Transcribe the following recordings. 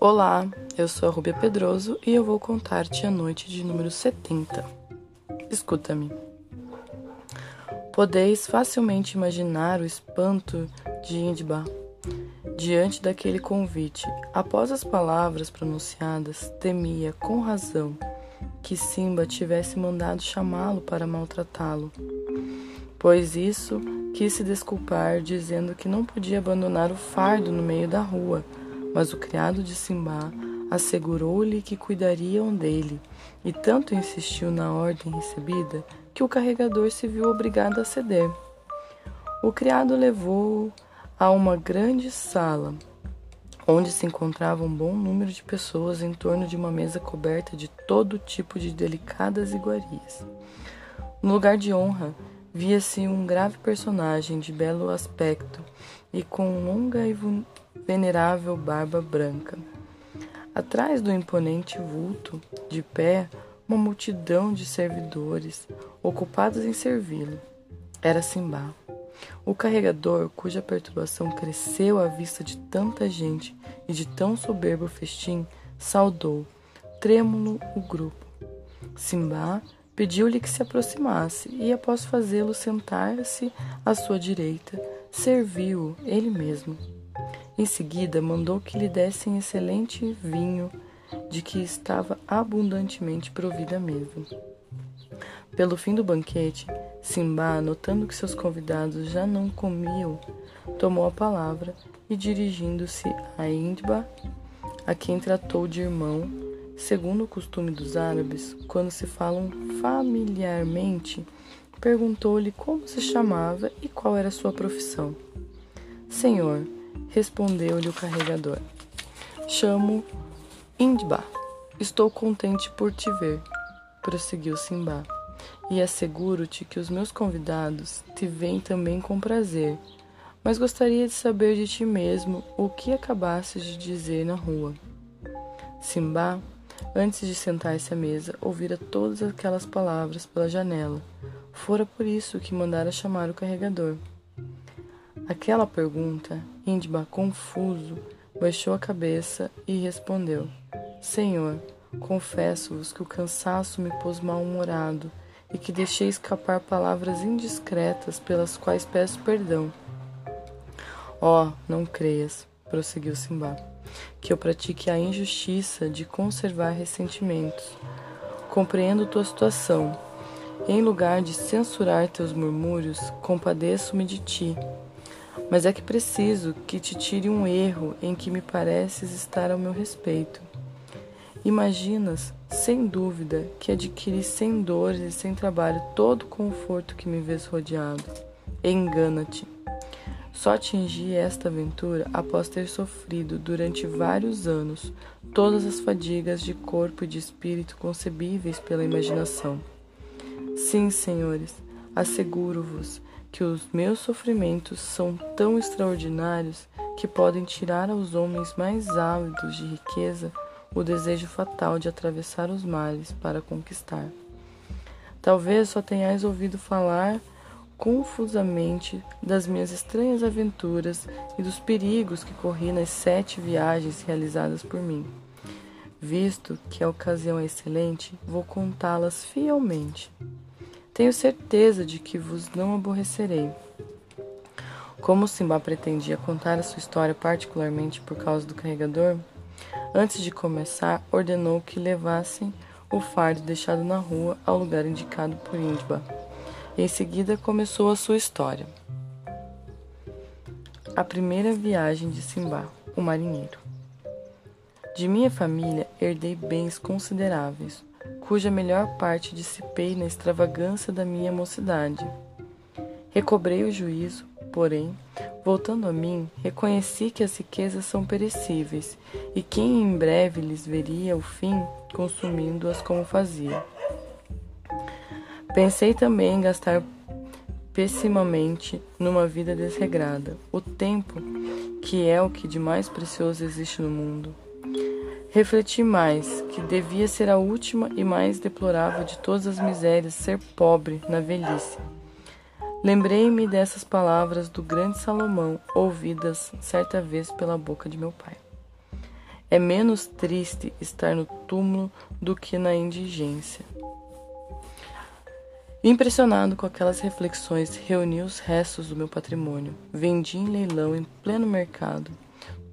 Olá, eu sou a Rubia Pedroso e eu vou contar-te a noite de número 70. Escuta-me. Podeis facilmente imaginar o espanto de Indba diante daquele convite. Após as palavras pronunciadas, temia, com razão, que Simba tivesse mandado chamá-lo para maltratá-lo, pois isso quis se desculpar, dizendo que não podia abandonar o fardo no meio da rua mas o criado de Simba assegurou-lhe que cuidariam dele, e tanto insistiu na ordem recebida que o carregador se viu obrigado a ceder. O criado levou-o a uma grande sala, onde se encontrava um bom número de pessoas em torno de uma mesa coberta de todo tipo de delicadas iguarias. No lugar de honra, via-se um grave personagem de belo aspecto e com longa e venerável barba branca. Atrás do imponente vulto, de pé, uma multidão de servidores ocupados em servi-lo. Era Simba, o carregador cuja perturbação cresceu à vista de tanta gente e de tão soberbo festim, saudou, trêmulo, o grupo. Simba pediu-lhe que se aproximasse e, após fazê-lo sentar-se à sua direita, serviu-o ele mesmo. Em seguida, mandou que lhe dessem excelente vinho, de que estava abundantemente provida mesa. Pelo fim do banquete, Simba, notando que seus convidados já não comiam, tomou a palavra e, dirigindo-se a Indba, a quem tratou de irmão, segundo o costume dos árabes, quando se falam familiarmente, perguntou-lhe como se chamava e qual era sua profissão. Senhor, Respondeu-lhe o carregador: Chamo Indba. Estou contente por te ver, prosseguiu Simba, e asseguro-te que os meus convidados te veem também com prazer, mas gostaria de saber de ti mesmo o que acabaste de dizer na rua. Simba, antes de sentar-se à mesa, ouvira todas aquelas palavras pela janela. Fora por isso que mandara chamar o carregador. Aquela pergunta, Indba, confuso, baixou a cabeça e respondeu: Senhor, confesso-vos que o cansaço me pôs mal-humorado e que deixei escapar palavras indiscretas pelas quais peço perdão. Ó, oh, não creias, prosseguiu Simba, que eu pratique a injustiça de conservar ressentimentos. Compreendo tua situação. Em lugar de censurar teus murmúrios, compadeço-me de ti mas é que preciso que te tire um erro em que me pareces estar ao meu respeito. Imaginas, sem dúvida, que adquiri sem dores e sem trabalho todo o conforto que me vês rodeado. Engana-te. Só atingi esta aventura após ter sofrido durante vários anos todas as fadigas de corpo e de espírito concebíveis pela imaginação. Sim, senhores, asseguro-vos que os meus sofrimentos são tão extraordinários que podem tirar aos homens mais ávidos de riqueza o desejo fatal de atravessar os mares para conquistar. Talvez só tenhais ouvido falar confusamente das minhas estranhas aventuras e dos perigos que corri nas sete viagens realizadas por mim. Visto que a ocasião é excelente, vou contá-las fielmente. Tenho certeza de que vos não aborrecerei. Como Simba pretendia contar a sua história particularmente por causa do carregador, antes de começar, ordenou que levassem o fardo deixado na rua ao lugar indicado por Indba. Em seguida, começou a sua história. A primeira viagem de Simba, o marinheiro. De minha família herdei bens consideráveis, cuja melhor parte dissipei na extravagância da minha mocidade. Recobrei o juízo, porém, voltando a mim, reconheci que as riquezas são perecíveis e quem em breve lhes veria o fim, consumindo-as como fazia. Pensei também em gastar pessimamente numa vida desregrada, o tempo, que é o que de mais precioso existe no mundo. Refleti mais que devia ser a última e mais deplorável de todas as misérias ser pobre na velhice. Lembrei-me dessas palavras do grande Salomão, ouvidas certa vez pela boca de meu pai. É menos triste estar no túmulo do que na indigência. Impressionado com aquelas reflexões, reuni os restos do meu patrimônio, vendi em leilão em pleno mercado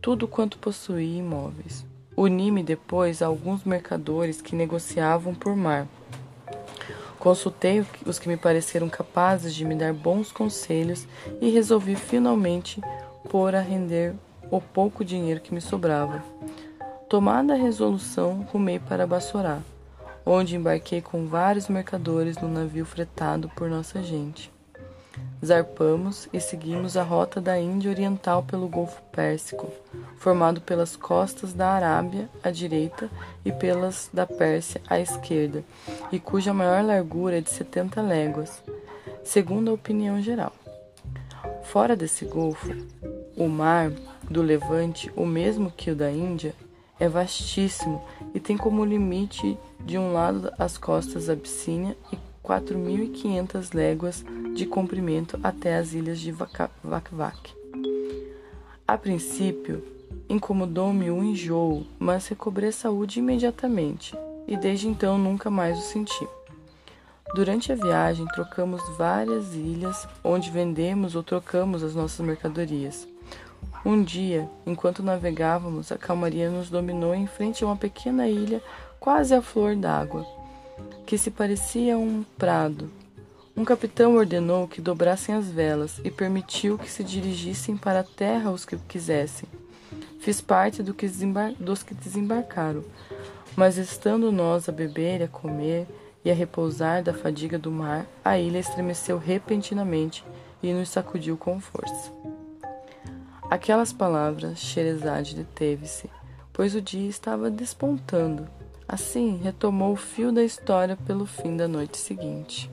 tudo quanto possuía imóveis. Uni-me depois a alguns mercadores que negociavam por mar. Consultei os que me pareceram capazes de me dar bons conselhos e resolvi finalmente pôr a render o pouco dinheiro que me sobrava. Tomada a resolução, rumei para Bassorá, onde embarquei com vários mercadores no navio fretado por nossa gente. Zarpamos e seguimos a rota da Índia Oriental pelo Golfo Pérsico, formado pelas costas da Arábia à direita e pelas da Pérsia à esquerda, e cuja maior largura é de 70 léguas, segundo a opinião geral. Fora desse golfo, o mar do Levante, o mesmo que o da Índia, é vastíssimo e tem como limite de um lado as costas da Abissínia e 4.500 léguas de comprimento até as ilhas de Vakvak. A princípio, incomodou-me o enjoo, mas recobrei a saúde imediatamente e desde então nunca mais o senti. Durante a viagem, trocamos várias ilhas onde vendemos ou trocamos as nossas mercadorias. Um dia, enquanto navegávamos, a calmaria nos dominou em frente a uma pequena ilha quase à flor d'água, que se parecia um prado. Um capitão ordenou que dobrassem as velas e permitiu que se dirigissem para a terra os que quisessem. Fiz parte do que dos que desembarcaram, mas estando nós a beber a comer e a repousar da fadiga do mar, a ilha estremeceu repentinamente e nos sacudiu com força. Aquelas palavras, Xerezade deteve-se, pois o dia estava despontando. Assim, retomou o fio da história pelo fim da noite seguinte.